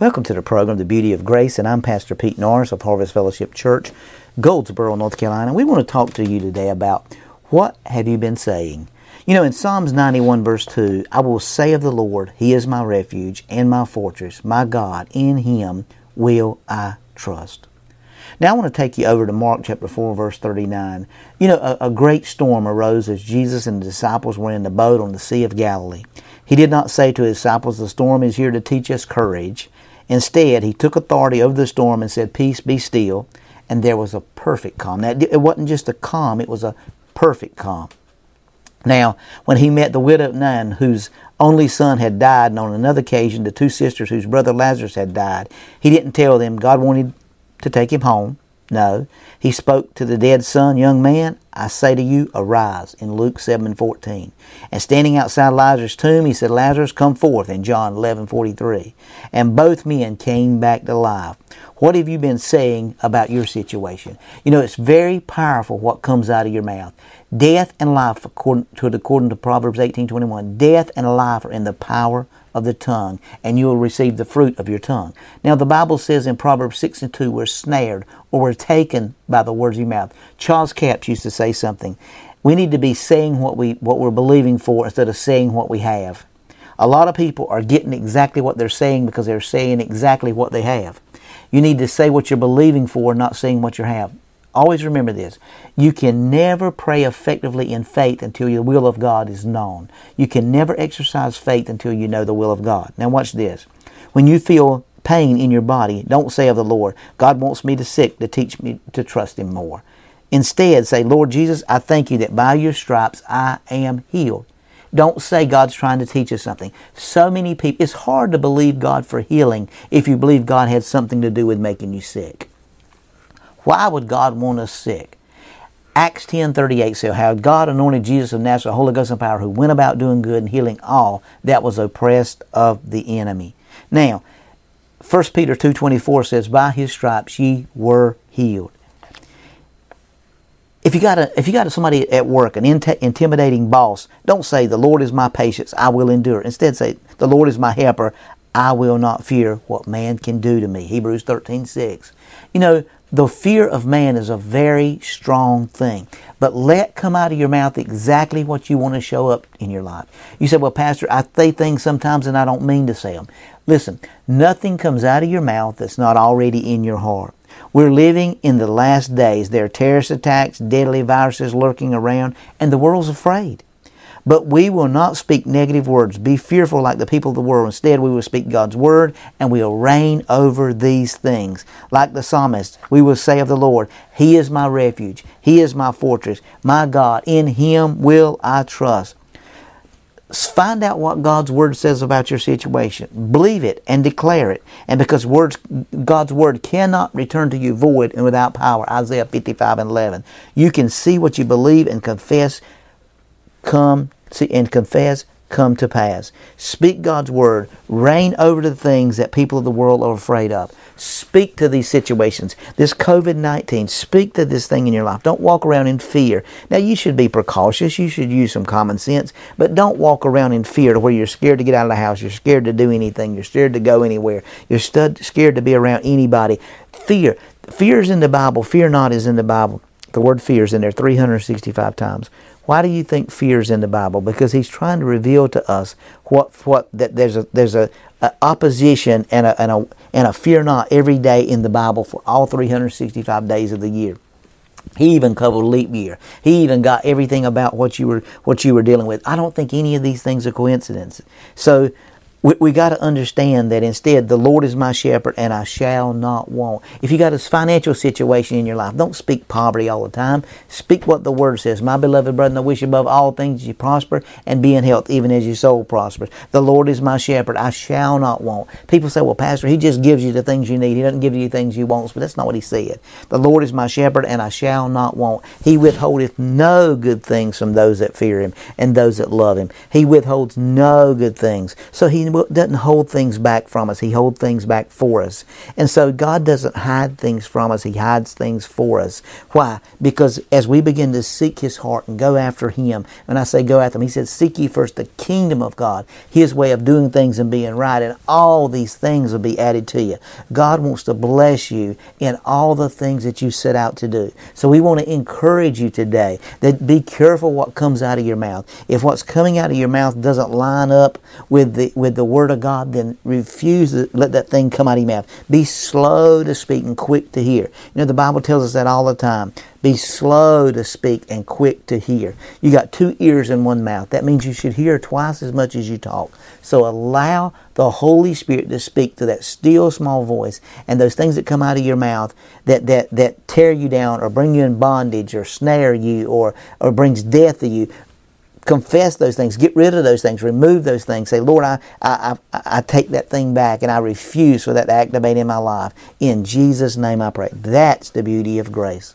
Welcome to the program, The Beauty of Grace, and I'm Pastor Pete Norris of Harvest Fellowship Church, Goldsboro, North Carolina. We want to talk to you today about what have you been saying? You know, in Psalms 91, verse 2, I will say of the Lord, He is my refuge and my fortress, my God, in Him will I trust. Now I want to take you over to Mark chapter 4, verse 39. You know, a, a, great storm arose as Jesus and the disciples were in the boat on the Sea of Galilee. He did not say to his disciples, The storm is here to teach us courage. Instead, he took authority over the storm and said, Peace, be still. And there was a perfect calm. Now, it wasn't just a calm, it was a perfect calm. Now, when he met the widow of Nain, whose only son had died, and on another occasion the two sisters whose brother Lazarus had died, he didn't tell them God wanted to take him home. No. He spoke to the dead son, Young man, I say to you, arise, in Luke 7 and 14. And standing outside Lazarus' tomb, he said, Lazarus, come forth, in John 11 43. And both men came back to life. What have you been saying about your situation? You know, it's very powerful what comes out of your mouth. Death and life, according to, according to Proverbs 18 21, death and life are in the power of the tongue, and you will receive the fruit of your tongue. Now, the Bible says in Proverbs 6 and 2, we're snared or we're taken by the words of your mouth. Charles Capps used to say something. We need to be saying what, we, what we're believing for instead of saying what we have. A lot of people are getting exactly what they're saying because they're saying exactly what they have. You need to say what you're believing for, not saying what you have. Always remember this. You can never pray effectively in faith until the will of God is known. You can never exercise faith until you know the will of God. Now watch this. When you feel pain in your body, don't say of the Lord, God wants me to sick to teach me to trust Him more. Instead, say, Lord Jesus, I thank you that by your stripes I am healed. Don't say God's trying to teach us something. So many people, it's hard to believe God for healing if you believe God had something to do with making you sick. Why would God want us sick? Acts 10.38 says how God anointed Jesus of Nazareth, Holy Ghost and power, who went about doing good and healing all that was oppressed of the enemy. Now, 1 Peter 2.24 says, By his stripes ye were healed. If you got a, if you got somebody at work, an intimidating boss, don't say, The Lord is my patience, I will endure. Instead say, The Lord is my helper, I will not fear what man can do to me. Hebrews 13.6. You know, the fear of man is a very strong thing. But let come out of your mouth exactly what you want to show up in your life. You say, well, Pastor, I say things sometimes and I don't mean to say them. Listen, nothing comes out of your mouth that's not already in your heart. We're living in the last days. There are terrorist attacks, deadly viruses lurking around, and the world's afraid. But we will not speak negative words. Be fearful like the people of the world. Instead, we will speak God's word and we will reign over these things. Like the psalmist, we will say of the Lord, He is my refuge. He is my fortress. My God, in Him will I trust. Find out what God's Word says about your situation. Believe it and declare it. And because words, God's Word cannot return to you void and without power, Isaiah 55 and 11, you can see what you believe and confess come and confess come to pass. Speak God's word. Reign over the things that people of the world are afraid of. Speak to these situations. This COVID 19, speak to this thing in your life. Don't walk around in fear. Now, you should be precautious. You should use some common sense, but don't walk around in fear to where you're scared to get out of the house. You're scared to do anything. You're scared to go anywhere. You're scared to be around anybody. Fear. Fear is in the Bible. Fear not is in the Bible. The word fear is in there 365 times. Why do you think fear is in the Bible? Because he's trying to reveal to us what what that there's a there's a, a opposition and a, and a and a fear not every day in the Bible for all 365 days of the year. He even covered leap year. He even got everything about what you were what you were dealing with. I don't think any of these things are coincidences. So we, we got to understand that instead, the Lord is my shepherd and I shall not want. If you got a financial situation in your life, don't speak poverty all the time. Speak what the Word says. My beloved brethren, I wish above all things you prosper and be in health, even as your soul prospers. The Lord is my shepherd. I shall not want. People say, well, Pastor, He just gives you the things you need. He doesn't give you the things you want. But that's not what He said. The Lord is my shepherd and I shall not want. He withholdeth no good things from those that fear Him and those that love Him. He withholds no good things. So He doesn't hold things back from us. He holds things back for us. And so God doesn't hide things from us. He hides things for us. Why? Because as we begin to seek His heart and go after Him, when I say go after Him, He says, seek ye first the kingdom of God, His way of doing things and being right, and all these things will be added to you. God wants to bless you in all the things that you set out to do. So we want to encourage you today that be careful what comes out of your mouth. If what's coming out of your mouth doesn't line up with the with the word of God, then refuse to let that thing come out of your mouth. Be slow to speak and quick to hear. You know the Bible tells us that all the time. Be slow to speak and quick to hear. You got two ears and one mouth. That means you should hear twice as much as you talk. So allow the Holy Spirit to speak to that still small voice and those things that come out of your mouth that, that, that tear you down or bring you in bondage or snare you or, or brings death to you confess those things, get rid of those things, remove those things. Say, Lord, I, I, I, I, take that thing back and I refuse for that to activate in my life. In Jesus' name I pray. That's the beauty of grace.